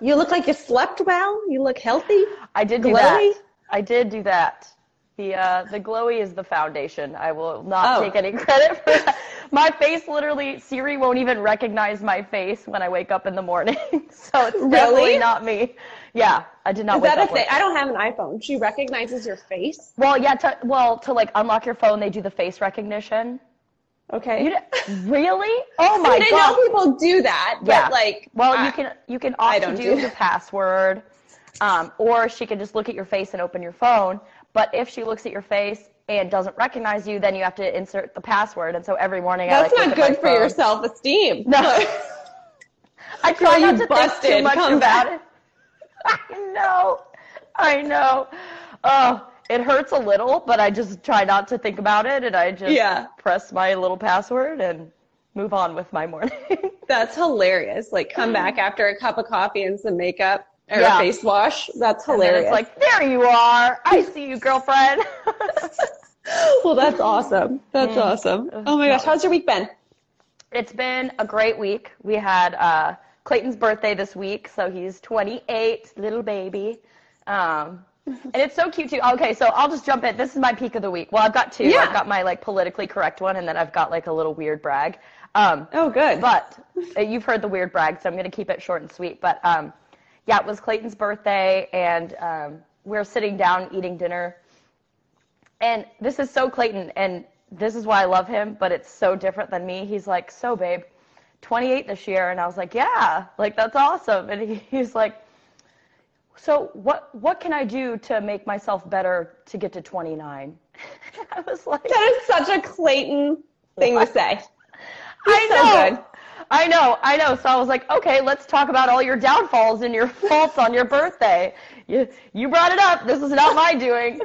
You look like you slept well. You look healthy. I did do that. I did do that. The uh, the glowy is the foundation. I will not Oh. take any credit for that. My face literally Siri won't even recognize my face when I wake up in the morning. so it's Really? definitely not me. Yeah, I did not Is wake that a thing? I don't have an iPhone. She recognizes your face. Well, yeah, to, well, to like unlock your phone, they do the face recognition. Okay. Really? Oh I my mean, I god. know people do that, but Yeah. like, Well, I- you can you can I don't do do the password, um, or she can just look at your face and open your phone. But if she looks at your face and doesn't recognize you, then you have to insert the password. And so every morning That's I like not good for your self-esteem. No. I try not you to think busted. too much about back. it. I know, I know. Oh, it hurts a little, but I just try not to think about it, and I just Yeah. press my little password and move on with my morning. That's hilarious. Like, come back after a cup of coffee and some makeup or Yeah. a face wash. That's hilarious. it's like, there you are. I see you, girlfriend. well, that's awesome. That's awesome. Oh my gosh, how's your week been? it's been a great week. We had uh, Clayton's birthday this week, so he's 28, little baby. Um, and it's so cute too. Okay, so I'll just jump in. This is my peak of the week. Well, I've got two. Yeah. I've got my like politically correct one, and then I've got like a little weird brag. Um, Oh, good. but uh, you've heard the weird brag, so I'm going to keep it short and sweet. But um, yeah, it was Clayton's birthday, and um, we are sitting down eating dinner. And this is so Clayton, and this is why I love him, but it's so different than me. He's like, So, babe, 28 this year. And I was like, Yeah, like that's awesome. And he, he's like, So, what, what can I do to make myself better to get to 29? I was like, that is such a Clayton thing to say. I so know. good. I know, I know. So I was like, okay, let's talk about all your downfalls and your faults on your birthday. You you brought it up. This is not my doing.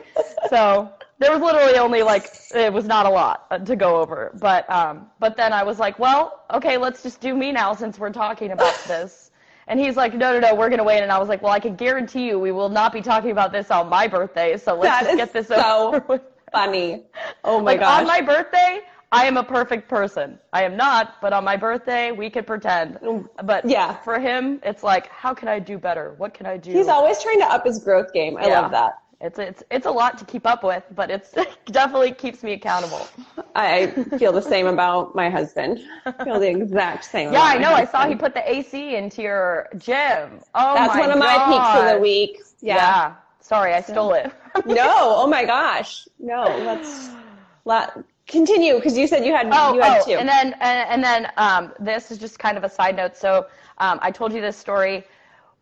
So there was literally only like it was not a lot uh, to go over. But um but then I was like, well, okay, let's just do me now since we're talking about this. And he's like, no, no, no, we're gonna wait. And I was like, well, I can guarantee you, we will not be talking about this on my birthday. So let's That just get this so over with. funny. Oh my like gosh. on my birthday, I am a perfect person. I am not, but on my birthday, we could pretend. But Mm, Yeah. for him, it's like, how can I do better? What can I do? He's always trying to up his growth game. I Yeah. love that. It's it's it's a lot to keep up with, but it's it definitely keeps me accountable. I feel the same about my husband. I feel the exact same. Yeah, I know. I saw he put the AC into your gym. Oh That's one of my peaks of the week. Yeah. Yeah. Sorry, I stole it. no. Oh my gosh. No. Let's let continue because you said you had Oh, you had oh, two. and then and, and then um, this is just kind of a side note. So um, I told you this story.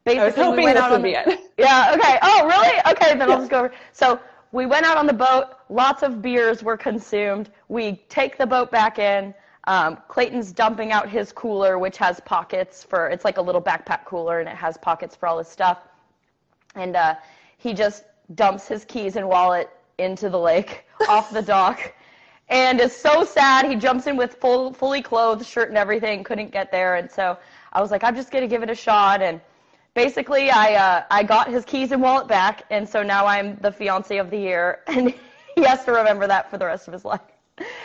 Basically, I was hoping we this would be it. Yeah. Okay. Oh, really? Okay. Then I'll just go over. So we went out on the boat. Lots of beers were consumed. We take the boat back in. Um, Clayton's dumping out his cooler, which has pockets for. It's like a little backpack cooler, and it has pockets for all his stuff. And uh, he just dumps his keys and wallet into the lake off the dock. And is so sad. He jumps in with full, fully clothed, shirt and everything. Couldn't get there, and so I was like, I'm just gonna give it a shot. And basically, I uh, I got his keys and wallet back, and so now I'm the fiance of the year, and he has to remember that for the rest of his life.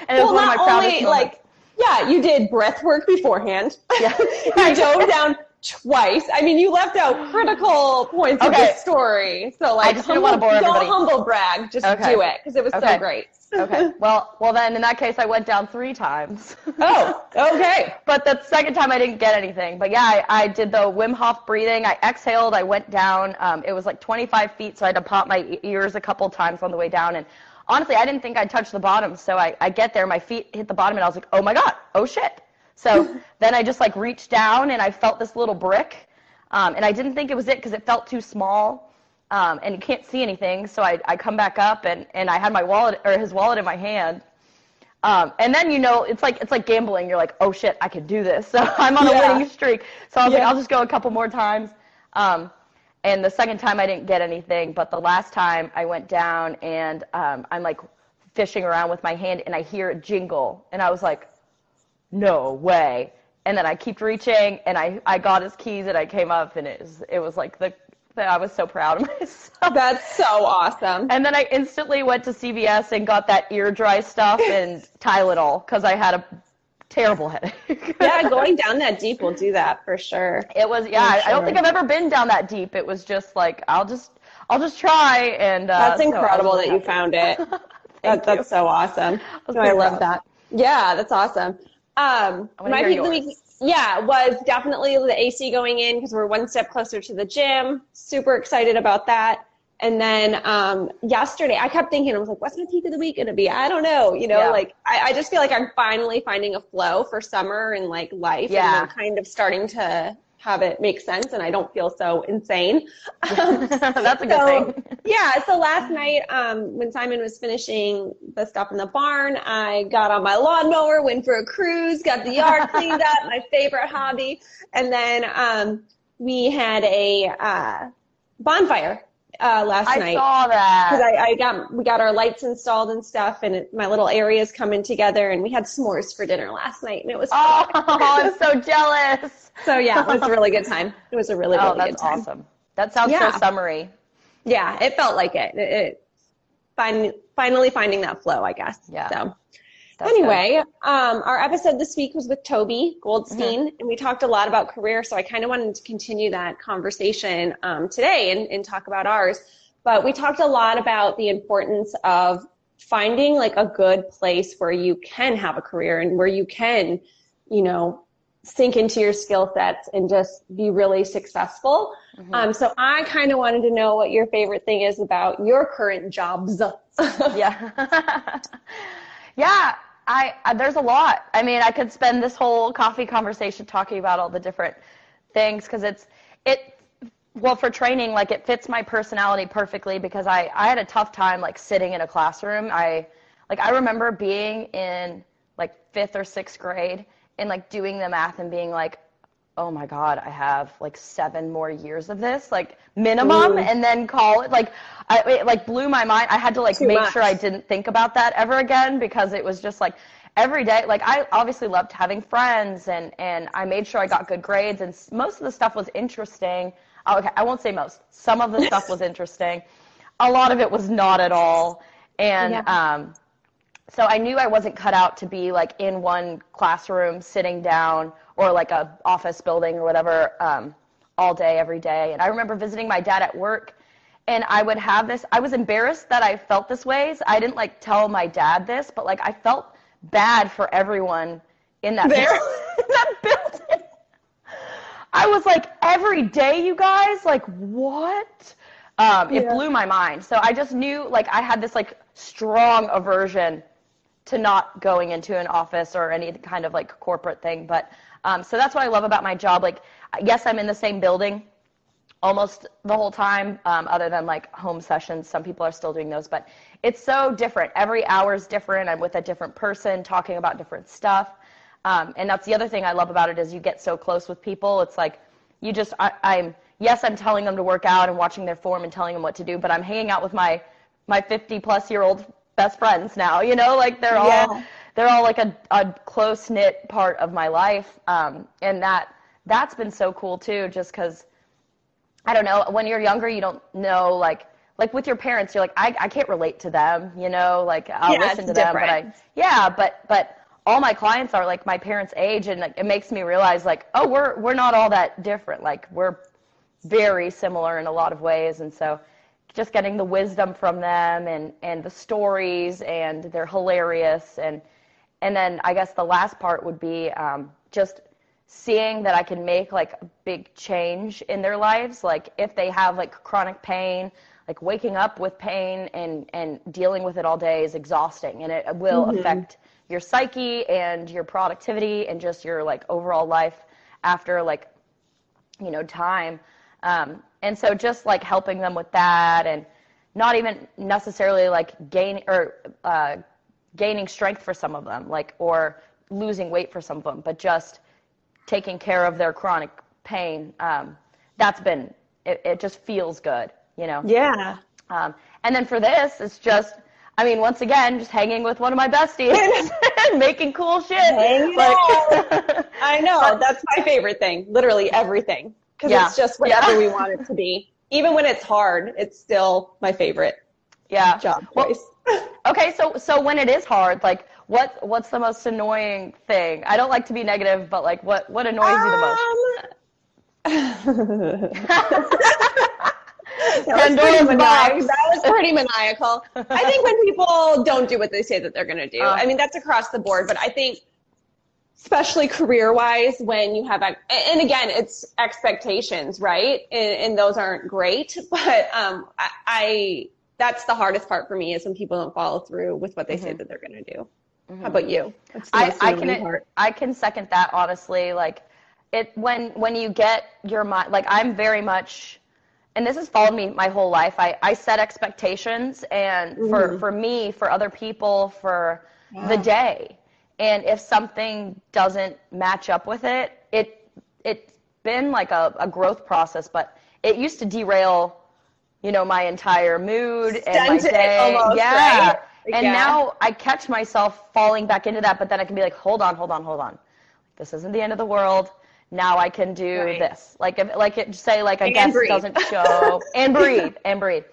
And it was well, of not only like yeah, you did breath work beforehand. Yeah. you dove down twice. I mean, you left out critical points of Okay. the story. So like, just didn't wanna humble- bore don't humble brag. Just Okay. do it because it was Okay. so great. Okay. Well, well then in that case, I went down three times. Oh, okay. But the second time I didn't get anything. But yeah, I, I did the Wim Hof breathing. I exhaled. I went down. Um, it was like 25 feet, so I had to pop my ears a couple times on the way down. And honestly, I didn't think I'd touch the bottom. So I, I get there, my feet hit the bottom, and I was like, oh my god, oh shit. So then I just like reached down, and I felt this little brick. Um, and I didn't think it was it because it felt too small. Um, and you can't see anything. So I, I come back up, and, and I had my wallet or his wallet in my hand. Um, and then you know it's like it's like gambling. You're like, oh shit, I could do this. So I'm on Yeah. a winning streak. So I was like, I'll just go a couple more times. Um, and the second time I didn't get anything, but the last time I went down and um, I'm like fishing around with my hand and I hear it jingle, and I was like, no way. And then I kept reaching and I, I got his keys and I came up and it was it was like the I was so proud of myself. That's so awesome. And then I instantly went to CVS and got that ear dry stuff and Tylenol because I had a terrible headache. yeah, going down that deep will do that for sure. It was yeah. I, I don't think I've ever been down that deep. It was just like I'll just I'll just try and uh, that's incredible really that you found it. That, that's so awesome. No, I love that. Yeah, that's awesome. Um, I my hear of the week, yeah, was definitely the AC going in because we're one step closer to the gym. Super excited about that. And then um, yesterday, I kept thinking, I was like, what's my peak of the week going to be? I don't know. You know, Yeah. like I, I just feel like I'm finally finding a flow for summer and like life. Yeah. And kind of starting to have it make sense and I don't feel so insane. That's a good So, thing. yeah, so last night, um, when Simon was finishing the stuff in the barn, I got on my lawnmower, went for a cruise, got the yard cleaned up, my favorite hobby, and then um, we had a uh, bonfire uh, last I night I saw because that. I, I got we got our lights installed and stuff, and it, my little areas coming together, and we had s'mores for dinner last night, and it was oh, I'm so jealous. so yeah, it was a really good time. It was a really Oh, really good that's time. awesome. That sounds Yeah. so summery. Yeah, it felt like it. It, it fin- finally finding that flow, I guess. Yeah. So That's anyway, um, our episode this week was with Toby Goldstein, Mm-hmm. and we talked a lot about career. So I kind of wanted to continue that conversation um, today and, and talk about ours. But we talked a lot about the importance of finding like a good place where you can have a career and where you can, you know, sink into your skill sets and just be really successful. Mhm. Um, so I kind of wanted to know what your favorite thing is about your current jobs. yeah. yeah. I, I there's a lot. I mean, I could spend this whole coffee conversation talking about all the different things because it's it well for training like it fits my personality perfectly because I I had a tough time like sitting in a classroom. I like I remember being in like 5th or 6th grade and like doing the math and being like oh my god i have like seven more years of this like minimum Ooh. and then call it like I, it like blew my mind i had to like Too make much. sure i didn't think about that ever again because it was just like every day like i obviously loved having friends and and i made sure i got good grades and most of the stuff was interesting Oh, okay i won't say most some of the stuff was interesting a lot of it was not at all and Yeah. um so I knew I wasn't cut out to be like in one classroom sitting down or like a office building or whatever um, all day every day. And I remember visiting my dad at work and I would have this I was embarrassed that I felt this ways. I didn't like tell my dad this, but like I felt bad for everyone in that There? in that building. I was like, every day, you guys, like, what? Um, it Yeah. blew my mind. So I just knew, like, I had this like strong aversion to not going into an office or any kind of like corporate thing. But um, so that's what I love about my job. Like, yes, I'm in the same building almost the whole time, um, other than like home sessions. Some people are still doing those, but it's so different. Every hour is different. I'm with a different person talking about different stuff. Um, and that's the other thing I love about it is you get so close with people. It's like you just I, I'm yes, I'm telling them to work out and watching their form and telling them what to do, but I'm hanging out with my my 50 plus year old best friends now. You know, like they're all Yeah. they're all like a, a close knit part of my life, um, and that that's been so cool too. Just because I don't know, when you're younger, you don't know like like with your parents, you're like I, I can't relate to them, you know, like I'll Yeah, listen to them, but I yeah, but but all my clients are like my parents' age, and like, it makes me realize like oh we're we're not all that different, like we're very similar in a lot of ways, and so just getting the wisdom from them and and the stories and they're hilarious. And and then I guess the last part would be um, just seeing that I can make like a big change in their lives. Like if they have like chronic pain, like waking up with pain and and dealing with it all day is exhausting, and it will affect your psyche and your productivity and just your like overall life after like you know time. Um, and so just like helping them with that and not even necessarily like gain or uh, gaining strength for some of them like or losing weight for some of them but just taking care of their chronic pain um, that's been it, it just feels good you know Yeah. um, and then for this it's just I mean, once again, just hanging with one of my besties and making cool shit. Like- I know. That's my favorite thing. Literally everything. Because Yeah. it's just whatever Yeah. we want it to be. Even when it's hard, it's still my favorite yeah. job Well, choice. Okay, so so when it is hard, like what what's the most annoying thing? I don't like to be negative, but like what what annoys um, you the most? that, was pretty maniacal. that was pretty maniacal. I think when people don't do what they say that they're going to do. Uh, I mean, that's across the board, but I think especially career wise when you have and again it's expectations right and, and those aren't great but um, I, I, that's the hardest part for me is when people don't follow through with what they mm-hmm. say that they're going to do mm-hmm. how about you I, I can part. i can second that honestly like it when when you get your mind like i'm very much and this has followed me my whole life i, I set expectations and mm-hmm. for for me for other people for yeah. the day and if something doesn't match up with it, it it's been like a, a growth process, but it used to derail, you know, my entire mood and my day. Almost, yeah. Right? And yeah. now I catch myself falling back into that, but then I can be like, hold on, hold on, hold on. This isn't the end of the world. Now I can do right. this. Like if like it say like a and guest breathe. doesn't show and breathe and breathe.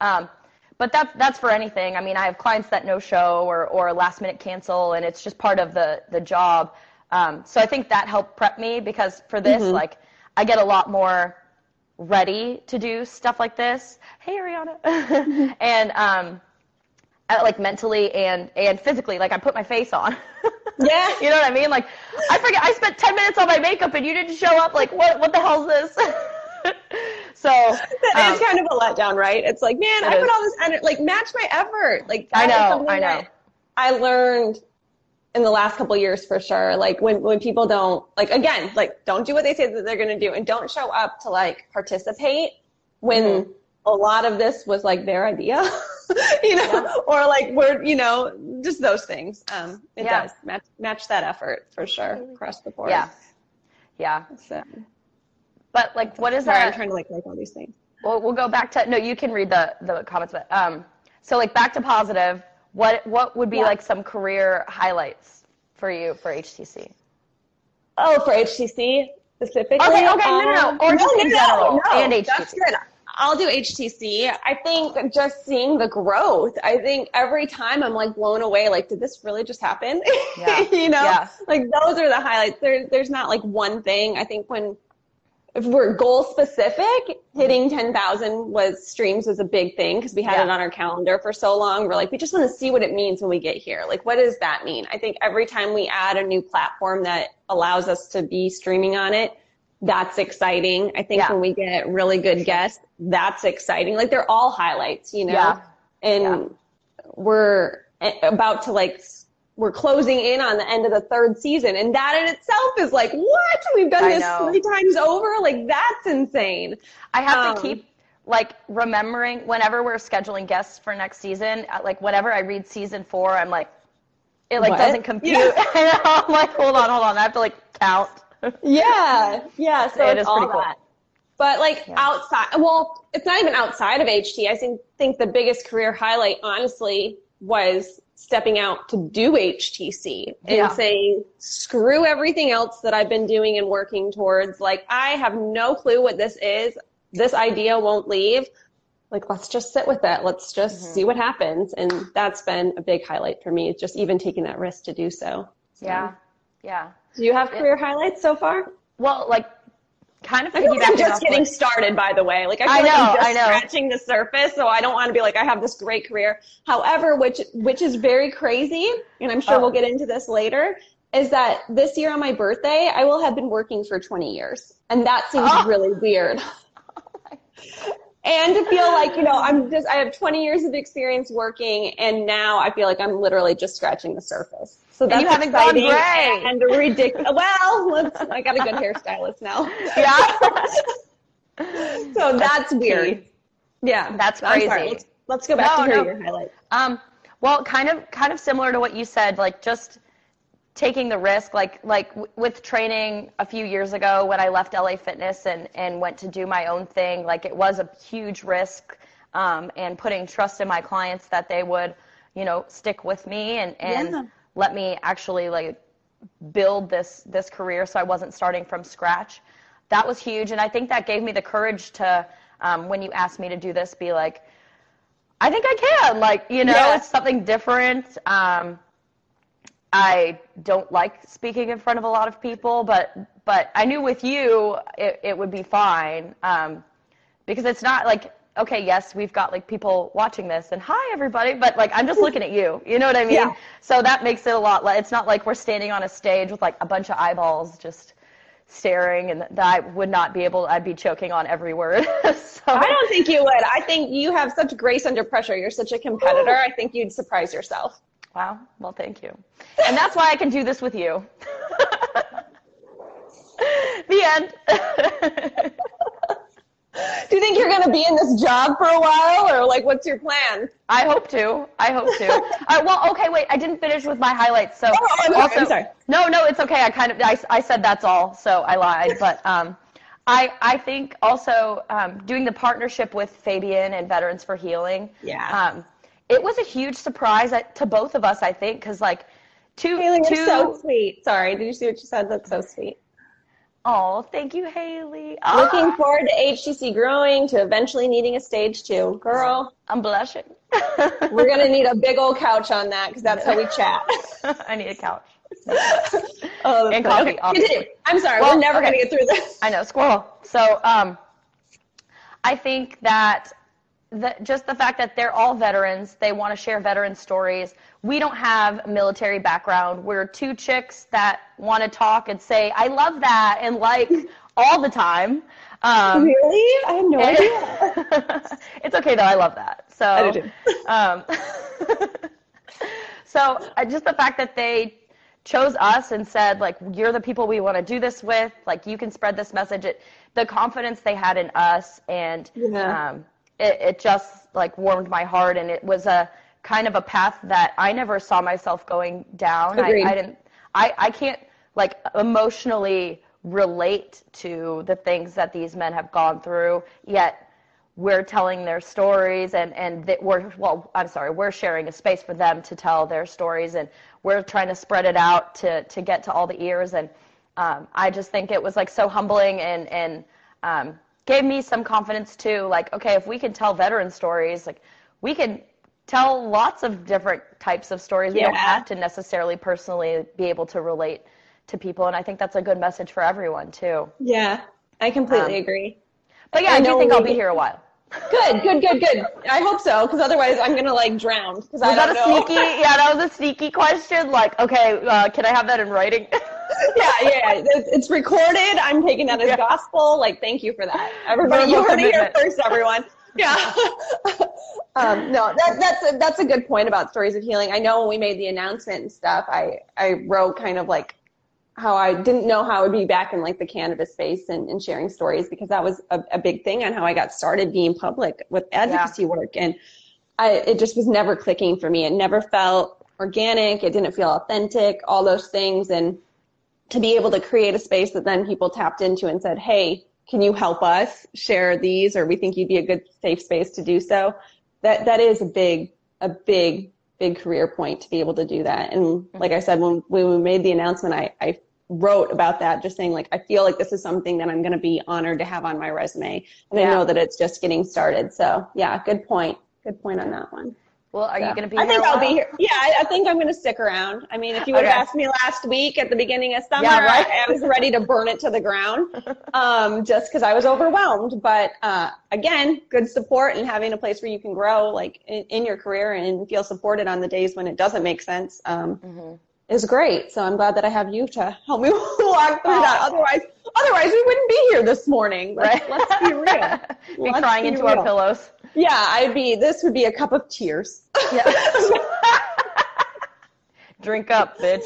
Um, but that's that's for anything. I mean, I have clients that no show or or last minute cancel, and it's just part of the the job. Um, so I think that helped prep me because for this, mm-hmm. like, I get a lot more ready to do stuff like this. Hey, Ariana, and um, like mentally and and physically, like I put my face on. yeah, you know what I mean? Like, I forget I spent ten minutes on my makeup and you didn't show up. Like, what what the hell is this? So that um, is kind of a letdown, right? It's like, man, I put all this energy, like match my effort. Like I know, I know. I learned in the last couple years for sure. Like when when people don't like again, like don't do what they say that they're gonna do, and don't show up to like participate when. Mm-hmm. A lot of this was like their idea, you know, yeah. or like we're, you know, just those things. Um, it yeah. does match match that effort for sure across the board. Yeah, yeah. So. But like, what is Sorry, that? I'm trying to like like all these things. Well, we'll go back to no. You can read the the comments, but um, so like back to positive. What what would be yeah. like some career highlights for you for HTC? Oh, for HTC specifically. Okay, okay, um, no, no, no, um, or no, just no, in general no, and HTC. That's good. I'll do HTC. I think just seeing the growth. I think every time I'm like blown away. Like, did this really just happen? Yeah. you know, yeah. like those are the highlights. There, there's not like one thing. I think when if we're goal specific, mm-hmm. hitting 10,000 was streams was a big thing because we had yeah. it on our calendar for so long. We're like, we just want to see what it means when we get here. Like, what does that mean? I think every time we add a new platform that allows us to be streaming on it, that's exciting. I think yeah. when we get really good guests, that's exciting. Like, they're all highlights, you know? Yeah. And we're about to like we're closing in on the end of the third season. And that in itself is like, what? We've done this three times over? Like, that's insane. I have um, to keep like remembering whenever we're scheduling guests for next season, uh, like whenever I read season four, I'm like, it like what? doesn't compute. Yeah. I'm like, hold on, hold on. I have to like count. yeah. Yeah. So it is all cool. that. But like yeah. outside, well, it's not even outside of HT. I think, think the biggest career highlight, honestly, was stepping out to do HTC and yeah. saying, screw everything else that I've been doing and working towards. Like, I have no clue what this is. This idea won't leave. Like, let's just sit with it. Let's just mm-hmm. see what happens. And that's been a big highlight for me, just even taking that risk to do so. so. Yeah. Yeah. Do you have career highlights so far? Well, like kind of I feel like I'm just getting started, by the way. Like I feel I know, like I'm just I know. scratching the surface, so I don't want to be like I have this great career. However, which which is very crazy, and I'm sure oh. we'll get into this later, is that this year on my birthday, I will have been working for 20 years, and that seems oh. really weird. and to feel like you know i'm just i have 20 years of experience working and now i feel like i'm literally just scratching the surface so that's and you haven't gone gray. And ridiculous well i got a good hairstylist now. Yeah. So that's weird. yeah. That's crazy. Let's, let's, go back no, to no. your highlight. Um well kind of kind of similar to what you said like just taking the risk like like w- with training a few years ago when I left LA Fitness and and went to do my own thing like it was a huge risk um, and putting trust in my clients that they would you know stick with me and and yeah. Let me actually like build this this career so I wasn't starting from scratch. That was huge and I think that gave me the courage to um, when you asked me to do this be like I think I can. Like you know yeah. it's something different. Um, I don't like speaking in front of a lot of people, but but I knew with you it, it would be fine um, because it's not like okay, yes, we've got like people watching this and hi everybody, but like I'm just mm-hmm. looking at you. You know what I mean? Yeah. So that makes it a lot less. It's not like we're standing on a stage with like a bunch of eyeballs just staring and that I would not be able I'd be choking on every word. so I don't think you would. I think you have such grace under pressure. You're such a competitor. I think you'd surprise yourself. Wow. Well, thank you. And that's why I can do this with you. the end. Do you think you're going to be in this job for a while or like what's your plan? I hope to. I hope to. uh, well, okay, wait. I didn't finish with my highlights. So Oh, I'm sorry, I'm sorry. No, no, it's okay. I kind of I, I said that's all, so I lied. But um, I I think also um, doing the partnership with Fabian and Veterans for Healing. Yeah. Um, it was a huge surprise to both of us. I think because like two two. so sweet. Sorry, did you see what you said? That's so sweet. Oh, thank you, Haley. Ah, Looking forward to HTC growing to eventually needing a stage two. Girl, I'm blushing. we're going to need a big old couch on that because that's how we chat. I need a couch. Oh, And coffee, Okay, I'm sorry, Well, we're never okay. going to get through this. I know, squirrel. So um, I think that the, just the fact that they're all veterans, they want to share veteran stories. We don't have military background. We're two chicks that want to talk and say, I love that, and like all the time. Um, Really? I had no idea. it's okay though. I love that. So, I do um, so uh, just the fact that they chose us and said like you're the people we want to do this with like you can spread this message it the confidence they had in us and Yeah. um, it, it just like warmed my heart and it was a kind of a path that i never saw myself going down. I, I didn't I, I can't like emotionally relate to the things that these men have gone through yet we're telling their stories and and that we're well i'm sorry we're sharing a space for them to tell their stories and we're trying to spread it out to to get to all the ears and um, i just think it was like so humbling and and um, gave me some confidence too like okay if we can tell veteran stories like we can tell lots of different types of stories we don't have to necessarily personally be able to relate to people and i think that's a good message for everyone too Yeah, I completely Um, agree. but yeah I i, do think i'll be here a while Good, good, good, good. I hope so, because otherwise I'm gonna like drown. Because I Was that don't a know. sneaky? Yeah, that was a sneaky question. Like, okay, uh, can I have that in writing? yeah, yeah. It's, recorded. I'm taking that as Yeah. gospel. Like, thank you for that, everybody. You heard it here first, everyone. Yeah. um, no, that, that's a, that's a good point about stories of healing. I know when we made the announcement and stuff, I I wrote kind of like how I didn't know how I would be back in like the cannabis space and, and sharing stories because that was a, a big thing on how I got started being public with advocacy work and I it just was never clicking for me. It never felt organic. It didn't feel authentic. All those things and to be able to create a space that then people tapped into and said, "Hey, can you help us share these?" or "We think you'd be a good safe space to do so." That that is a big a big big career point to be able to do that. And mm-hmm. like I said, when when we made the announcement, I I wrote about that, just saying like I feel like this is something that I'm going to be honored to have on my resume, and I know that it's just getting started. So yeah, good point. Good point on that one. Well, are you going to be here? I think I'll be here. Yeah, I, I think I'm going to stick around. I mean, if you would have Okay. asked me last week at the beginning of summer, Yeah, right. I, I was ready to burn it to the ground, um, just because I was overwhelmed. But uh, again, good support and having a place where you can grow, like in, in your career, and feel supported on the days when it doesn't make sense, um, Mhm. is great. So I'm glad that I have you to help me walk through that. Otherwise, otherwise we wouldn't be here this morning. Let's, Right. let's be real. be Let's crying be into real. our pillows. Yeah, I'd be. This would be a cup of tears. Yeah. Drink up, bitch.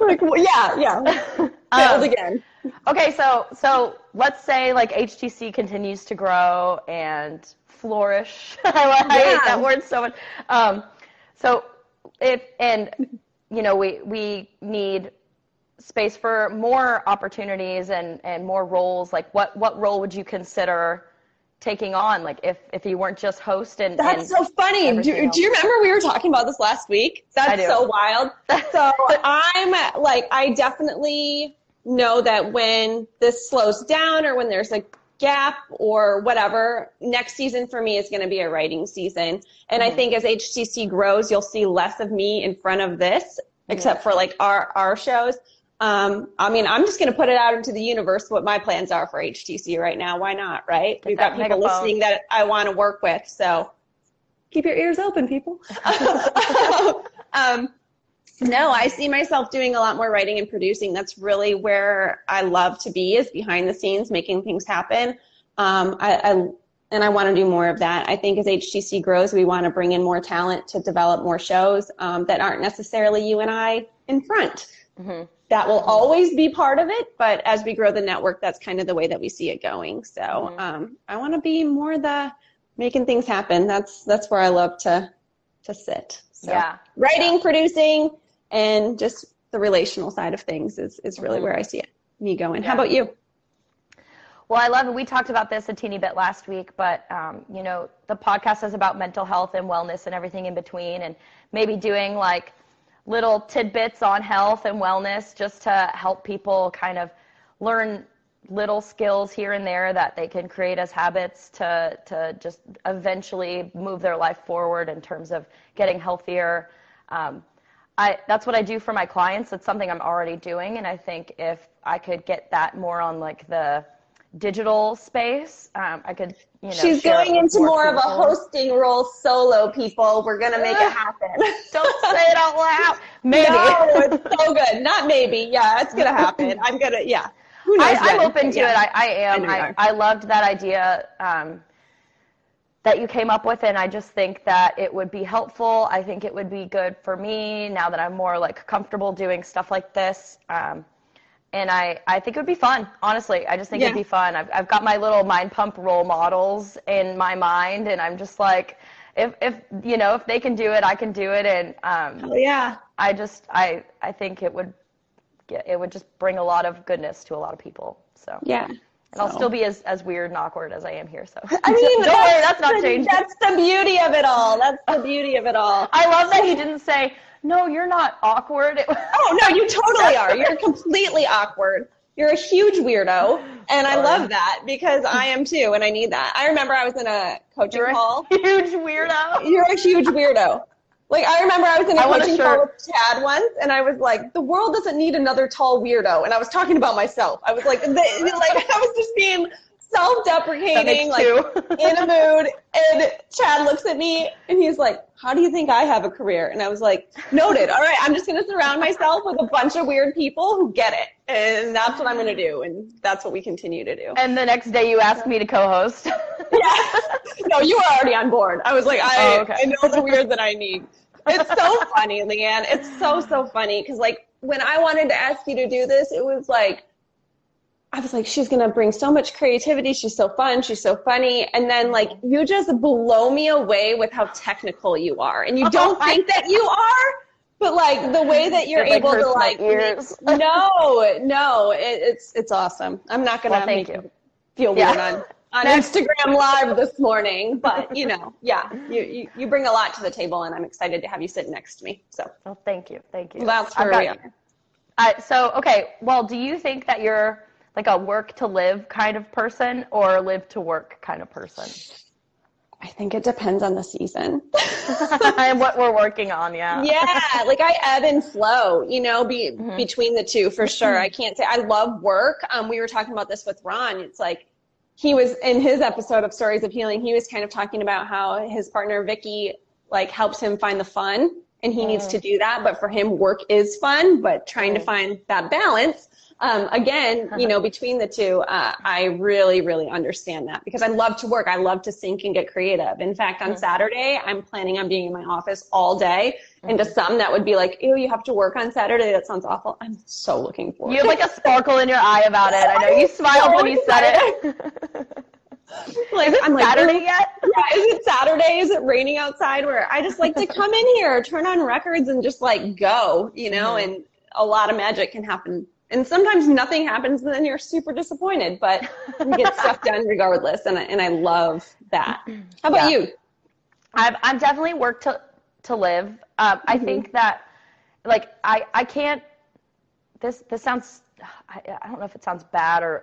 like, well, yeah, yeah. Failed Um, again. Okay, so so let's say like HTC continues to grow and flourish. I, hate Yeah. that word so much. Um, so if and you know we we need space for more opportunities and and more roles. Like what what role would you consider taking on? Like if if you weren't just host and That's and, so funny. Do, do you remember we were talking about this last week? I That's so wild. So I'm like, I definitely know that when this slows down or when there's a gap or whatever, next season for me is going to be a writing season. And I Mhm. think as HTC grows, you'll see less of me in front of this except for like our our shows. Um, I mean, I'm just going to put it out into the universe what my plans are for HTC right now. Why not, right? Get We've got people megaphone. listening that I want to work with, so keep your ears open, people. um, no, I see myself doing a lot more writing and producing. That's really where I love to be, is behind the scenes, making things happen. Um, I, I and I want to do more of that. I think as HTC grows, we want to bring in more talent to develop more shows um, that aren't necessarily you and I in front. Mhm. That will always be part of it, but as we grow the network, that's kind of the way that we see it going. So Mhm. um, I want to be more the making things happen. That's that's where I love to to sit. So Yeah. writing, producing, and just the relational side of things is is really Mhm. where I see it me going. Yeah. How about you? Well, I love it. We talked about this a teeny bit last week, but um, you know, the podcast is about mental health and wellness and everything in between, and maybe doing like little tidbits on health and wellness just to help people kind of learn little skills here and there that they can create as habits to to just eventually move their life forward in terms of getting healthier. Um, I, that's what I do for my clients. It's something I'm already doing, and I think if I could get that more on like the digital space, um, I could, you know. She's going into more of a hosting role solo, people. We're going to make it happen. Don't say it out loud. Maybe. No, it's so good. Not maybe. Yeah, it's going to happen. I'm going to, yeah. Who knows I, I'm open to Yeah. it. I, I am. I I. I loved that idea um, that you came up with, and I just think that it would be helpful. I think it would be good for me now that I'm more like comfortable doing stuff like this. Um, and I, I think it would be fun. Honestly, I just think it'd be fun. I've, I've got my little mind pump role models in my mind, and I'm just like, if, if you know, if they can do it, I can do it. And um, Oh, yeah. I just, I, I think it would, it would just bring a lot of goodness to a lot of people. So. Yeah. And I'll still be as, as weird and awkward as I am here. So I mean, don't worry, that's not changing. That's the beauty of it all. That's the beauty of it all. I love that he didn't say, "No, you're not awkward." Oh no, you totally are. You're completely awkward. You're a huge weirdo, and I love that because I am too, and I need that. I remember I was in a coaching you're call. a huge weirdo. You're a huge weirdo. Like I remember I was in a I coaching call with Chad once, and I was like, "The world doesn't need another tall weirdo," and I was talking about myself. I was like, the, like I was just being self-deprecating, like in a mood. And Chad looks at me and he's like, How do you think I have a career? And I was like, Noted. All right, I'm just going to surround myself with a bunch of weird people who get it. And that's what I'm going to do. And that's what we continue to do. and the next day, you asked me to co-host. Yeah. No, you were already on board. I was like, I, Oh, okay. I know the weird that I need. It's so funny, Leanne. It's so, so funny. Because, like, when I wanted to ask you to do this, it was like, I was like, she's going to bring so much creativity. She's so fun. She's so funny. And then, like, you just blow me away with how technical you are. And you oh, don't Oh, think that you are, but, like, the way that you're It, like, able to, like, make- no, no, it, it's, it's awesome. I'm not going to Well, make you. you feel Yeah. weird on on Instagram Live this morning. But you know, yeah, you, you you bring a lot to the table, and I'm excited to have you sit next to me. So well, thank you, thank you. that's got we you. Uh, so okay, well, do you think that you're like a work to live kind of person or live to work kind of person? I think it depends on the season. and what we're working on, yeah. yeah, like I ebb and flow, you know, be, Mm-hmm. between the two for sure. I can't say I love work. Um, we were talking about this with Ron. It's like he was in his episode of Stories of Healing. He was kind of talking about how his partner Vicky like helps him find the fun, and he needs to do that. But for him, work is fun, but trying to Mm. find that balance. Um, again, you know, between the two, uh, I really, really understand that because I love to work. I love to think and get creative. In fact, on Saturday, I'm planning on being in my office all day. And to some, that would be like, ew, you have to work on Saturday. That sounds awful. I'm so looking forward. You have like a sparkle in your eye about it. I know you smiled when you said it. like, Is it I'm Saturday "Ooh, yet? Yeah, is it Saturday? Is it raining outside? Where I just like to come in here, turn on records, and just like go, you know. Mhm. And a lot of magic can happen. And sometimes nothing happens, and then you're super disappointed. But you get stuff done regardless, and I, and I love that. How about Yeah. you? I've I've definitely worked to to live. Um, I think that like I I can't. This this sounds. I, I don't know if it sounds bad or,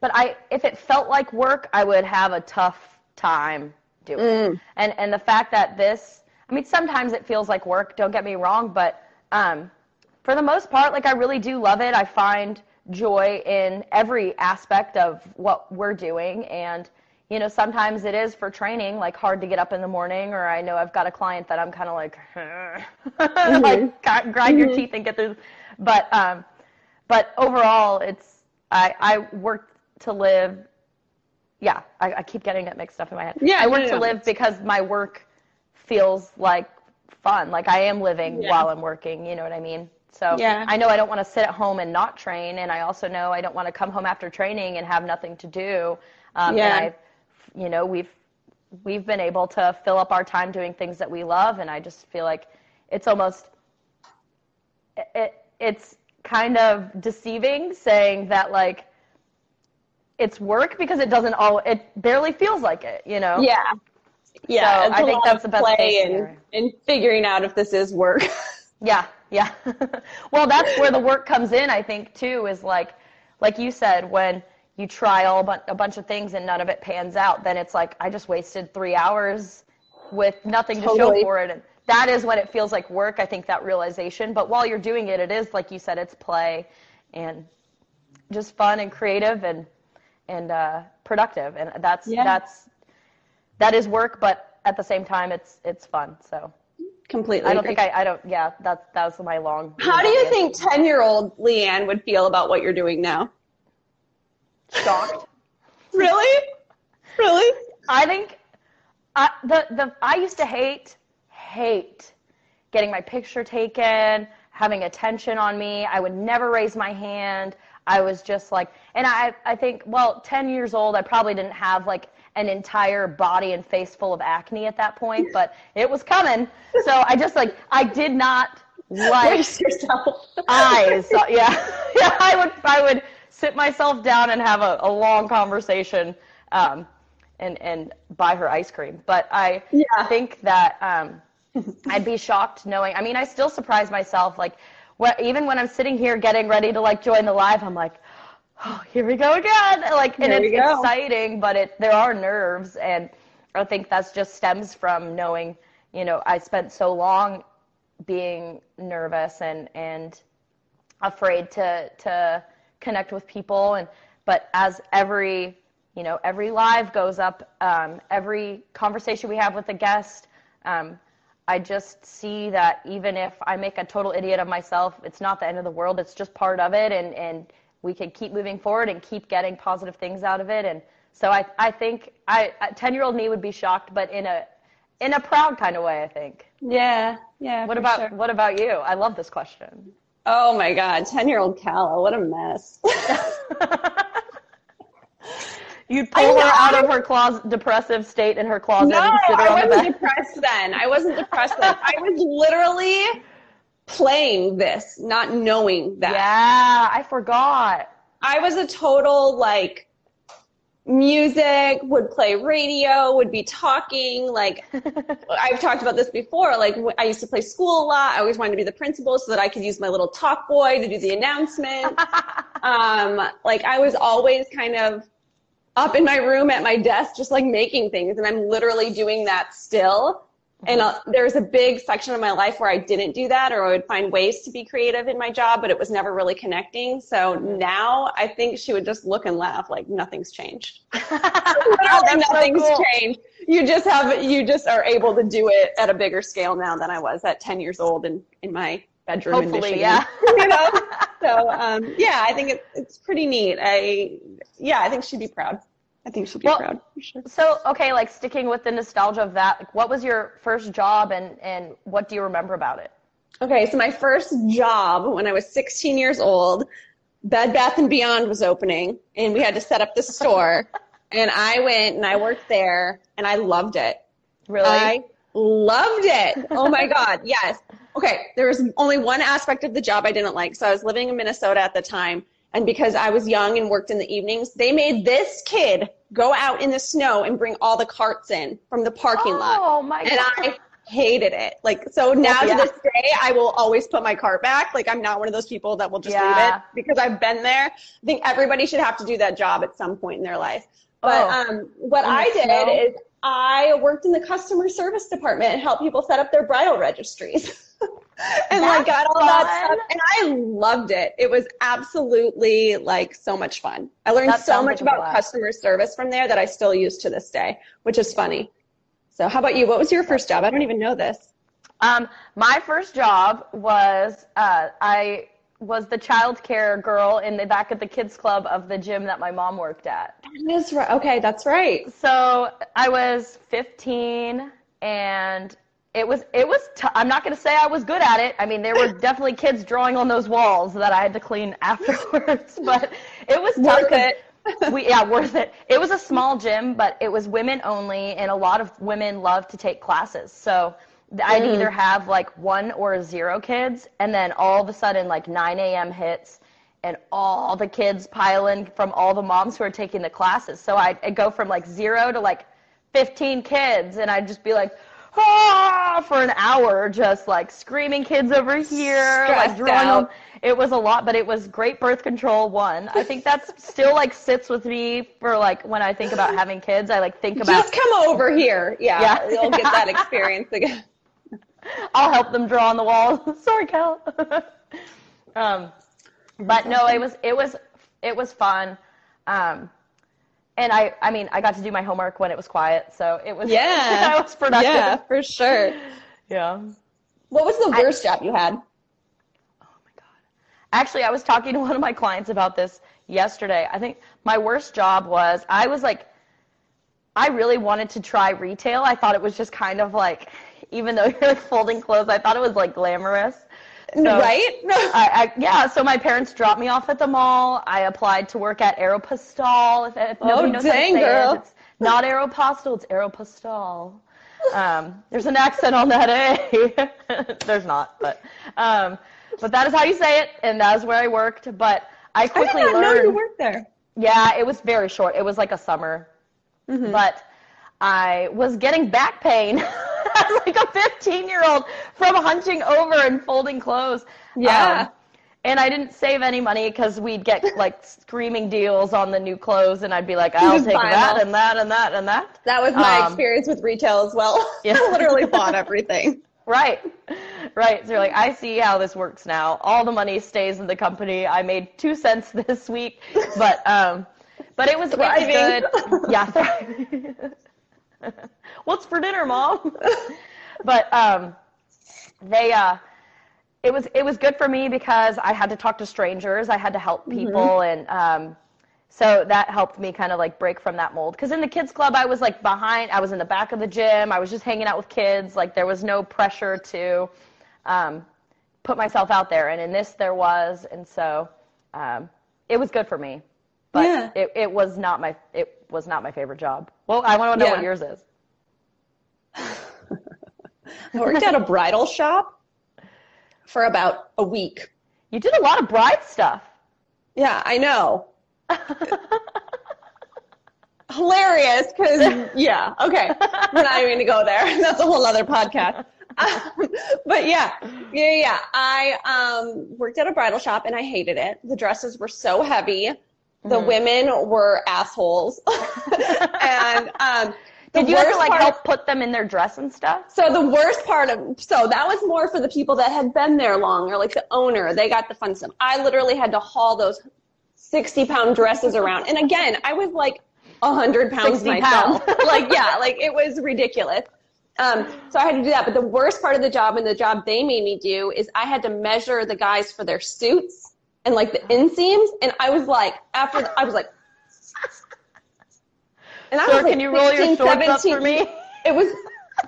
but I if it felt like work, I would have a tough time doing. it. And and the fact that this, I mean, sometimes it feels like work. Don't get me wrong, but um, for the most part, like I really do love it. I find joy in every aspect of what we're doing and you know sometimes it is for training like hard to get up in the morning or i know i've got a client that i'm kind of like mm-hmm. like grind mm-hmm. your teeth and get through but um but overall it's i i work to live yeah i, I keep getting it mixed up in my head yeah i work to live because my work feels like fun like i am living yeah. while i'm working you know what i mean so yeah. I know I don't want to sit at home and not train, and I also know I don't want to come home after training and have nothing to do. Um, yeah. And I, you know, we've we've been able to fill up our time doing things that we love, and I just feel like it's almost it, it's kind of deceiving saying that like it's work because it doesn't all it barely feels like it, you know. Yeah. Yeah, so I think that's the best play and, and figuring out if this is work. yeah, yeah. well, that's where the work comes in, I think, too, is like, like you said, when you try all a bunch of things and none of it pans out, then it's like, I just wasted three hours with nothing totally. to show for it. And that is when it feels like work. I think that realization. But while you're doing it, it is, like you said, it's play and just fun and creative and, and, uh, productive. And that's, yeah. that's, that is work, but at the same time, it's, it's fun. So completely. I don't agree. think I, I don't, yeah, that's, that was my long. How do you think 10 year old Leanne would feel about what you're doing now? Shocked. really? Really? I think I, the, the, I used to hate, hate getting my picture taken, having attention on me. I would never raise my hand. I was just like, and I, I think, well, 10 years old, I probably didn't have like an entire body and face full of acne at that point, but it was coming. So I just like I did not like yourself. eyes. So, yeah, yeah. I would I would sit myself down and have a, a long conversation, um, and and buy her ice cream. But I yeah. think that um, I'd be shocked knowing. I mean, I still surprise myself. Like, what, even when I'm sitting here getting ready to like join the live, I'm like oh, here we go again. Like, and it's exciting, but it there are nerves, and I think that's just stems from knowing, you know, I spent so long being nervous and and afraid to to connect with people, and but as every you know every live goes up, um, every conversation we have with a guest. Um, I just see that even if I make a total idiot of myself, it's not the end of the world. It's just part of it, and and we can keep moving forward and keep getting positive things out of it. And so I, I think I, 10 year old me would be shocked, but in a, in a proud kind of way, I think. Yeah. Yeah. What about, sure. what about you? I love this question. Oh my God. 10 year old Calla. What a mess. You'd pull her out of her closet, depressive state in her closet no, and sit her I on wasn't depressed then. I wasn't depressed then. I was literally playing this, not knowing that. Yeah, I forgot. I was a total like music, would play radio, would be talking. Like I've talked about this before. Like I used to play school a lot. I always wanted to be the principal so that I could use my little talk boy to do the announcement. um, like I was always kind of up in my room at my desk, just like making things. And I'm literally doing that still. And uh, there was a big section of my life where I didn't do that, or I would find ways to be creative in my job, but it was never really connecting. So now I think she would just look and laugh like nothing's changed. Literally nothing's so cool. changed. You just have, you just are able to do it at a bigger scale now than I was at 10 years old in, in my bedroom Hopefully, in Michigan. yeah. you know? So, um, yeah, I think it, it's pretty neat. I, yeah, I think she'd be proud. I think she'd be well, proud. So, okay, like sticking with the nostalgia of that, like, what was your first job and, and what do you remember about it? Okay, so my first job when I was 16 years old, Bed Bath and Beyond was opening and we had to set up the store. and I went and I worked there and I loved it. Really? I loved it. Oh my God, yes. Okay, there was only one aspect of the job I didn't like. So I was living in Minnesota at the time and because I was young and worked in the evenings, they made this kid go out in the snow and bring all the carts in from the parking oh, lot. Oh my and god. I hated it. Like so now yeah. to this day I will always put my cart back. Like I'm not one of those people that will just yeah. leave it because I've been there. I think everybody should have to do that job at some point in their life. But oh, um what I did snow? is I worked in the customer service department and helped people set up their bridal registries. and like got all that stuff. And I loved it. It was absolutely like so much fun. I learned That so much like about customer service from there that I still use to this day, which is funny. So how about you? What was your first job? I don't even know this. Um, my first job was uh, I was the child care girl in the back of the kids club of the gym that my mom worked at. That is right. Okay, that's right. So I was 15 and it was it was t- I'm not going to say I was good at it. I mean, there were definitely kids drawing on those walls that I had to clean afterwards, but it was Worth it. we yeah, worth it. It was a small gym, but it was women only and a lot of women love to take classes. So I'd Mm. either have like one or zero kids and then all of a sudden like 9 a.m. hits and all the kids pile in from all the moms who are taking the classes. So I'd, I'd go from like zero to like 15 kids and I'd just be like, ah, for an hour, just like screaming kids over here, like drawing out. them. It was a lot, but it was great birth control one. I think that's still like sits with me for like when I think about having kids. I like think about Just come over here. Yeah, Yeah. you'll get that experience again. I'll help them draw on the wall. Sorry, Cal. um, but no, it was it was it was fun. Um, and I I mean I got to do my homework when it was quiet, so it was Yeah. I was productive. Yeah, for sure. yeah. What was the worst job you had? Oh my god! Actually, I was talking to one of my clients about this yesterday. I think my worst job was I was like, I really wanted to try retail. I thought it was just kind of like, even though you're like folding clothes, I thought it was like glamorous. So- right? I, I, yeah, so my parents dropped me off at the mall. I applied to work at Aeropostale. If, if nobody knows Oh, dang, how to say girl. it, it's not Aeropostale, it's Aeropostale. Um, there's an accent on that A. there's not, but um, but that is how you say it, and that is where I worked. But I quickly I did not know learned. you worked there. Yeah, it was very short. It was like a summer. Mm-hmm. But I was getting back pain like a 15 year old from hunching over and folding clothes. Yeah. Um, and I didn't save any money because we'd get like screaming deals on the new clothes, and I'd be like, I'll take that and that and that and that. That was my Um, experience with retail as well. Yeah. I literally bought everything. Right, right. So you're like, I see how this works now. All the money stays in the company. I made two cents this week, but um, but it was, was good. Yeah, thriving. What's for dinner, mom? but um, they uh, it was it was good for me because I had to talk to strangers. I had to help people, and um, so that helped me kind of like break from that mold. Because in the kids club, I was like behind. I was in the back of the gym. I was just hanging out with kids. Like there was no pressure to um, put myself out there. And in this, there was, and so um, it was good for me. But Yeah. it, it was not my it was not my favorite job. Well, I want to know Yeah. what yours is. I worked at a bridal shop for about a week. You did a lot of bride stuff. Yeah, I know. Hilarious, because yeah, okay, we're not even gonna go there. That's a whole other podcast. but yeah, yeah, yeah. I um, worked at a bridal shop and I hated it. The dresses were so heavy. The Mm-hmm. women were assholes, and um, the Did you have to like help put them in their dress and stuff? So the worst part of so that was more for the people that had been there long or like the owner. They got the fun stuff. I literally had to haul those sixty pound dresses around. And again, I was like hundred pounds myself. pounds. like yeah, like it was ridiculous. Um, so I had to do that. But the worst part of the job and the job they made me do is I had to measure the guys for their suits and like the inseams. And I was like, after I was like, and I was like can you roll your 16, shorts up for me? It was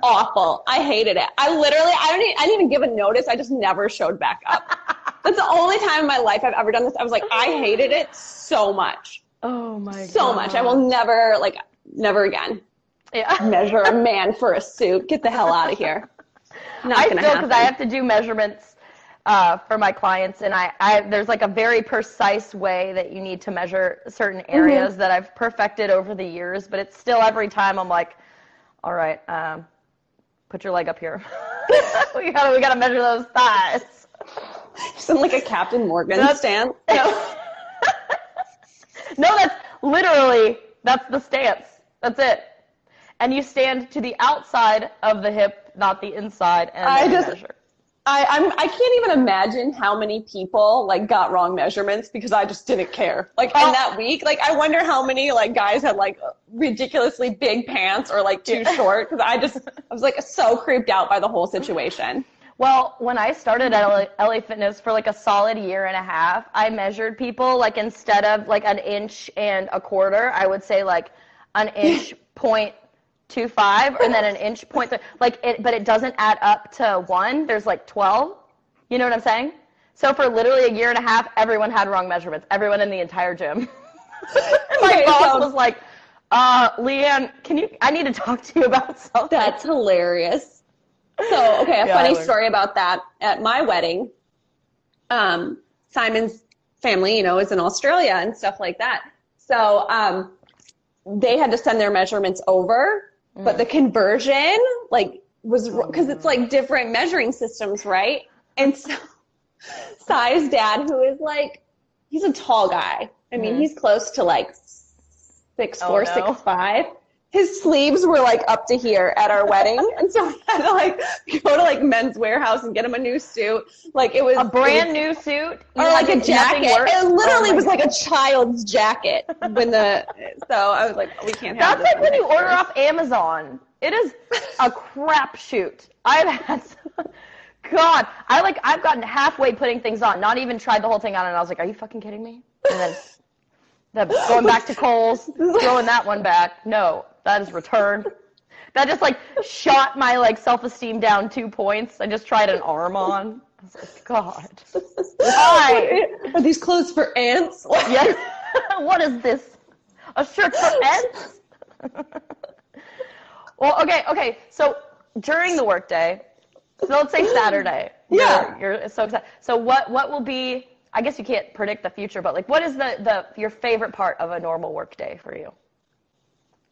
awful. I hated it. I literally, I don't, even, I didn't even give a notice. I just never showed back up. That's the only time in my life I've ever done this. I was like, I hated it so much, Oh my so much. I will never, like, never again Yeah. measure a man for a suit. Get the hell out of here. Not I still because I have to do measurements uh, for my clients, and I, I there's like a very precise way that you need to measure certain Mm-hmm. areas that I've perfected over the years. But it's still every time I'm like, all right, um, put your leg up here. we gotta we gotta measure those thighs. Sound like a Captain Morgan That's- stand. No, that's literally that's the stance. That's it. And you stand to the outside of the hip, not the inside, and I just- measure. I, I'm I can't even imagine how many people like got wrong measurements because I just didn't care. Like in that week, like I wonder how many like guys had like ridiculously big pants or like too short because I just I was like so creeped out by the whole situation. Well, when I started at LA, LA Fitness for like a solid year and a half, I measured people like instead of like an inch and a quarter, I would say like an inch point two five and then an inch point th- like it but it doesn't add up to one. There's like twelve. You know what I'm saying? So for literally a year and a half, everyone had wrong measurements. Everyone in the entire gym. My Okay, boss so- was like, uh, Leanne, can you I need to talk to you about something. That's hilarious. So, okay, a Yeah, funny story about that. At my wedding, um, Simon's family, you know, is in Australia and stuff like that. So, um, they had to send their measurements over, but the conversion, like, was because it's like different measuring systems, right? And so, Sai's dad, who is like, he's a tall guy. I mean, Mhm. he's close to like six Oh, four, no. six five. His sleeves were like up to here at our wedding, and so we had to like go to like Men's Wearhouse and get him a new suit. Like it was a brand was- new suit or like a jacket. It literally Oh was like a child's jacket when the. So I was like, we can't have. That's like when you order off Amazon. It is a crapshoot. I've had, God, I like I've gotten halfway putting things on, not even tried the whole thing on, and I was like, "Are you fucking kidding me?" And then the, going back to Kohl's, throwing that one back. No, that is returned. That just like shot my like self esteem down two points. I just tried an arm on. I was like, God, why? Are these clothes for ants? Yeah. what is this? A shirt for ants? well, okay, okay. So during the workday, so let's say Saturday. Yeah. You're, you're so excited. So what what will be? I guess you can't predict the future, but like, what is the the your favorite part of a normal workday for you?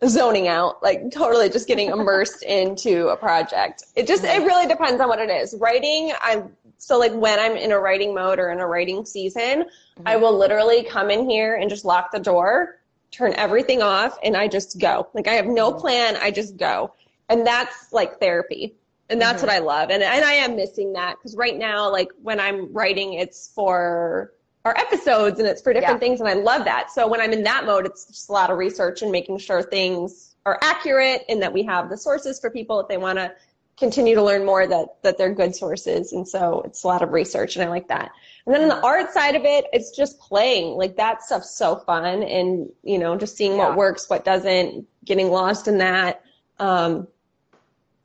Zoning out, like totally just getting immersed into a project. It just it really depends on what it is. Writing, I so like when I'm in a writing mode or in a writing season, mm-hmm. I will literally come in here and just lock the door, turn everything off, and I just go. Like I have no mm-hmm. plan, I just go. And that's like therapy. And that's mm-hmm. what I love. And and I am missing that because right now, like when I'm writing, it's for our episodes and it's for different Yeah. things and I love that. So when I'm in that mode, it's just a lot of research and making sure things are accurate and that we have the sources for people if they want to continue to learn more that that they're good sources. And so it's a lot of research and I like that. And then on the art side of it, it's just playing. Like that stuff's so fun and you know, just seeing Yeah. what works, what doesn't, getting lost in that. Um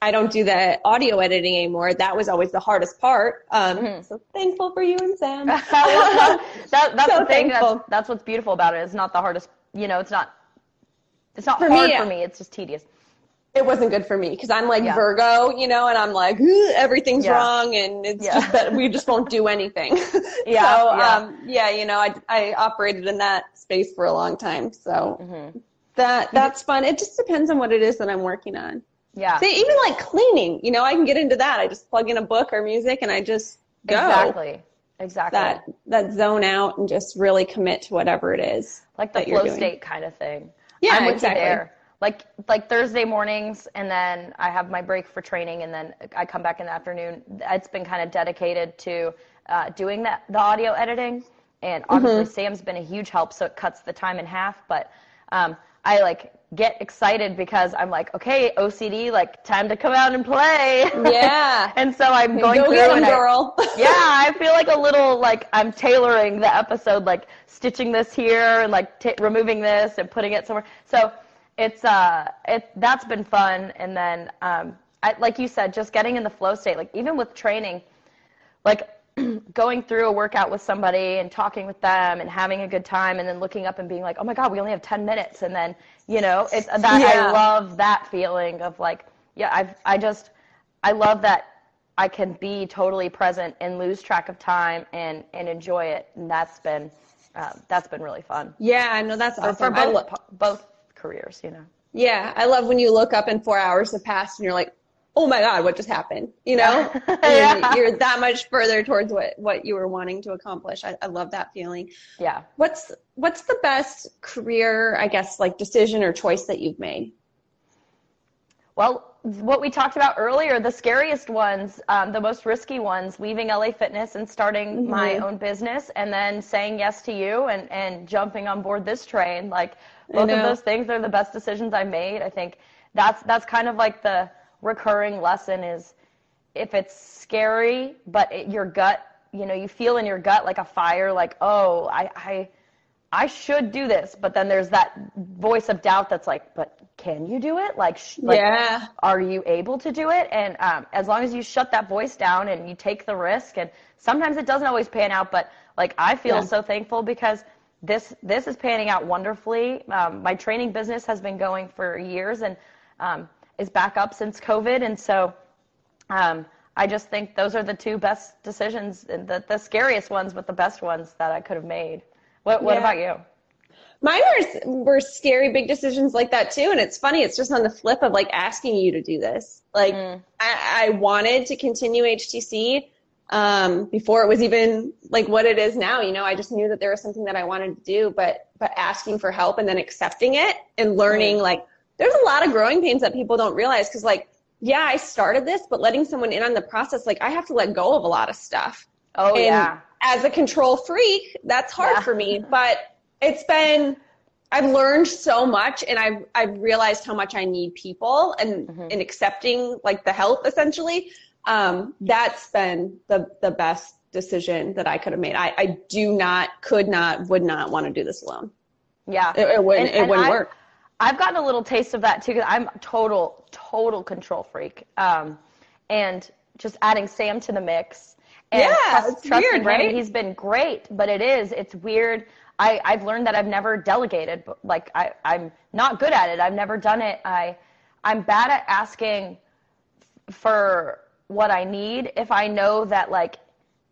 I don't do the audio editing anymore. That was always the hardest part. Um, Mhm. So thankful for you and Sam. that, that's So the thing. That's, thankful. that's what's beautiful about it. It's not the hardest. You know, it's not. It's not For me, hard yeah. for me. It's just tedious. it wasn't good for me because I'm like Yeah. Virgo, you know, and I'm like everything's Yeah. wrong, and it's Yeah. just that we just won't do anything. Yeah, so yeah. um, yeah, you know, I I operated in that space for a long time, so Mhm. that that's fun. It just depends on what it is that I'm working on. Yeah. See, even like cleaning, you know, I can get into that. I just plug in a book or music, and I just go Exactly. Exactly. that that zone out and just really commit to whatever it is. like the flow state kind of thing. Yeah, I'm with exactly. you there. Like like Thursday mornings, and then I have my break for training, and then I come back in the afternoon. It's been kind of dedicated to uh, doing that the audio editing, and obviously Mm-hmm. Sam's been a huge help, so it cuts the time in half. But um, I like get excited because I'm like, okay, OCD, like time to come out and play. Yeah. and so I'm going to Go through get and I- girl. yeah, I feel like a little like I'm tailoring the episode, like stitching this here and like t- removing this and putting it somewhere. So it's uh, it that's been fun. And then um, I, like you said, just getting in the flow state. Like even with training, like going through a workout with somebody and talking with them and having a good time, and then looking up and being like, oh my god, we only have ten minutes, and then you know, it's that I love that feeling of like, yeah, I've I just I love that I can be totally present and lose track of time and and enjoy it, and that's been um, that's been really fun Yeah, I know that's for, awesome. for both lo- both careers, you know. Yeah, I love when you look up and four hours have passed and you're like, oh my God, what just happened? You know? Yeah. You're that much further towards what, what you were wanting to accomplish. I, I love that feeling. Yeah. What's what's the best career, I guess, like decision or choice that you've made? Well, what we talked about earlier, the scariest ones, um, the most risky ones, leaving LA Fitness and starting mm-hmm. my own business, and then saying yes to you and and jumping on board this train. Like both of those things are the best decisions I made. I think that's that's kind of like the recurring lesson is if it's scary, but it, your gut, you know, you feel in your gut like a fire, like oh, I I I should do this, but then there's that voice of doubt that's like, but can you do it? Like, sh- like yeah. are you able to do it? And um, as long as you shut that voice down and you take the risk, and sometimes it doesn't always pan out, but like I feel yeah. so thankful because this this is panning out wonderfully. Um, my training business has been going for years and um, is back up since COVID, and so um, I just think those are the two best decisions, the the scariest ones, but the best ones that I could have made. What What yeah. about you? Mine were were scary big decisions like that too, and it's funny. It's just on the flip of like asking you to do this. Like mm. I, I wanted to continue HTC um, before it was even like what it is now. You know, I just knew that there was something that I wanted to do, but but asking for help and then accepting it and learning mm. like there's a lot of growing pains that people don't realize because like yeah, I started this, but letting someone in on the process, like I have to let go of a lot of stuff. Oh and, yeah as a control freak, that's hard yeah. for me. But it's been I've learned so much and I've I've realized how much I need people and mm-hmm. and accepting like the help essentially. Um, that's been the the best decision that I could have made. I, I do not, could not, would not want to do this alone. Yeah. It, it wouldn't and, it wouldn't I, work. I've gotten a little taste of that too because I'm a total, total control freak. Um, and just adding Sam to the mix and yeah, trust, it's weird, right? He's been great, but it is. It's weird. I, I've learned that I've never delegated. Like I, I'm not good at it. I've never done it. I, I'm bad at asking for what I need if I know that like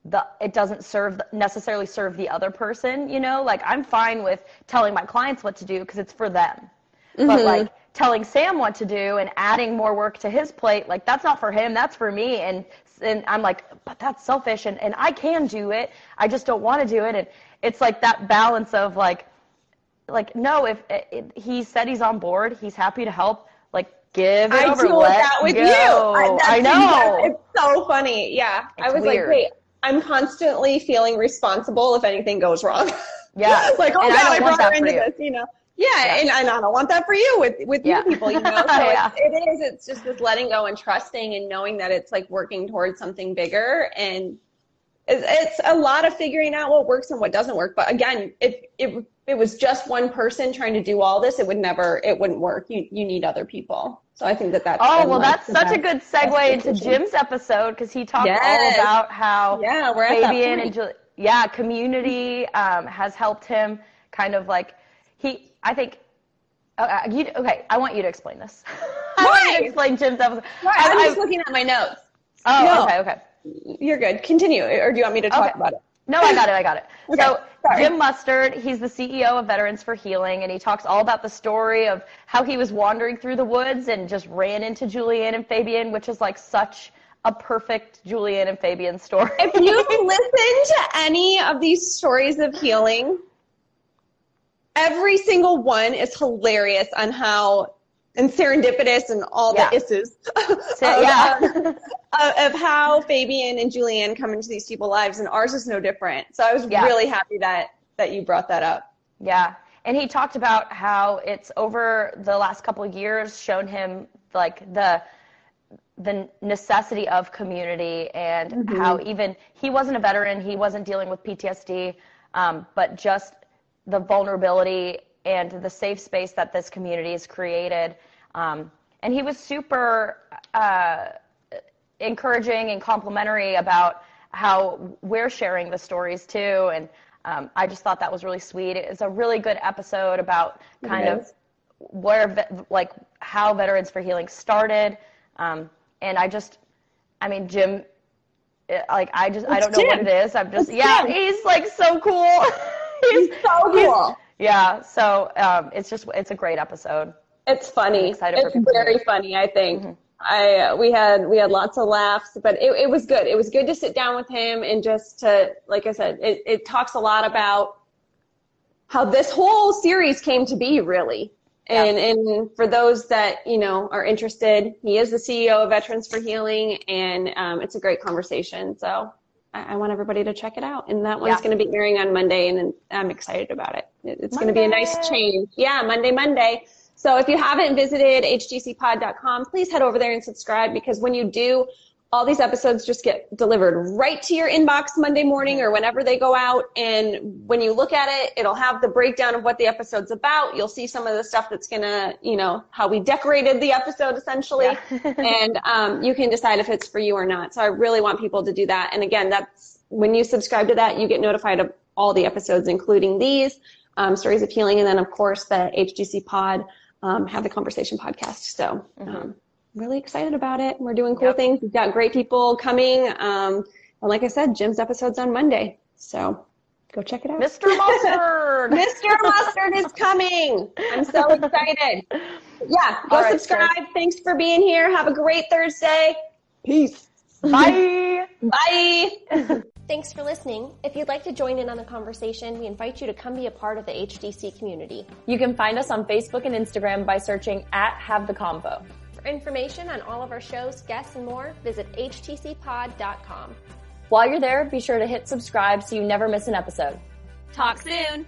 the it doesn't serve necessarily serve the other person. You know, like I'm fine with telling my clients what to do because it's for them. Mm-hmm. But like telling Sam what to do and adding more work to his plate, like that's not for him, that's for me. And and I'm like, but that's selfish and, and I can do it. I just don't want to do it. And it's like that balance of like, like, no, if it, he said he's on board, he's happy to help, like give it I over. deal with that with go. you. I, I know. It's so funny. Yeah. It's I was weird. like, wait, I'm constantly feeling responsible if anything goes wrong. Yeah. like, oh and God, I, I brought her into this, you know. Yeah, yeah, And, and I don't want that for you with with yeah. you people, you know. So yeah. it's, it is. It's just this letting go and trusting and knowing that it's like working towards something bigger, and it's, it's a lot of figuring out what works and what doesn't work. But again, if if it was just one person trying to do all this, it would never, it wouldn't work. You you need other people. So I think that that's. Oh well, that's such a good segue into Jim's episode because he talked yes. all about how yeah, we're Fabian and Julie, yeah, community um, has helped him kind of like he I think. Uh, you, okay, I want you to explain this. I want you to explain Jim's episode. Why? I'm I, just looking at my notes. Oh, no, okay, okay. You're good. Continue, or do you want me to talk okay. about it? No, I got it. I got it. okay, so sorry. Jim Mustard, he's the CEO of Veterans for Healing, and he talks all about the story of how he was wandering through the woods and just ran into Julianne and Fabian, which is like such a perfect Julianne and Fabian story. if you listen to any of these stories of healing, every single one is hilarious on how and serendipitous and all yeah. the isses so, of, yeah. um, of how Fabian and Julianne come into these people's lives, and ours is no different. So I was yeah. really happy that that you brought that up. Yeah, and he talked about how it's over the last couple of years shown him like the the necessity of community and mm-hmm. how even he wasn't a veteran, he wasn't dealing with PTSD, um, but just the vulnerability and the safe space that this community has created. Um, and he was super uh, encouraging and complimentary about how we're sharing the stories too. And um, I just thought that was really sweet. It's a really good episode about kind of where, like, how Veterans for Healing started. Um, and I just, I mean, Jim, like, I just, it's I don't know Jim. what it is. I'm just, it's yeah, Jim. he's like so cool. he's, so cool. Yeah, so um, it's just it's a great episode. It's funny. I'm excited it's for people very funny. I think mm-hmm. I we had we had lots of laughs, but it, it was good. It was good to sit down with him and just to like I said, it, it talks a lot about how this whole series came to be. Really, And, yeah. and for those that, you know, are interested, he is the CEO of Veterans for Healing and um, it's a great conversation. So I, I, want everybody to check it out. And that one's yeah. going to be airing on Monday and I'm excited about it. It's going to be a nice change. Yeah, Monday, Monday. So if you haven't visited htcpod.com, please head over there and subscribe because when you do, all these episodes just get delivered right to your inbox Monday morning or whenever they go out. And when you look at it, it'll have the breakdown of what the episode's about. You'll see some of the stuff that's gonna, you know, how we decorated the episode essentially. Yeah. and um, you can decide if it's for you or not. So I really want people to do that. And again, that's when you subscribe to that, you get notified of all the episodes, including these um, stories of healing, and then of course the HTC Pod um, have the conversation podcast. So. Mm-hmm um, really excited about it. We're doing cool yep. things. We've got great people coming. Um, and like I said, Jim's episode's on Monday. So go check it out. Mr. Mustard! Mr. Mustard is coming. I'm so excited. Yeah, go right, subscribe. Thanks for being here. Have a great Thursday. Peace. Bye. Bye. Thanks for listening. If you'd like to join in on the conversation, we invite you to come be a part of the HTC community. You can find us on Facebook and Instagram by searching at Have the Convo. For information on all of our shows, guests, and more, visit htcpod.com. While you're there, be sure to hit subscribe so you never miss an episode. Talk soon!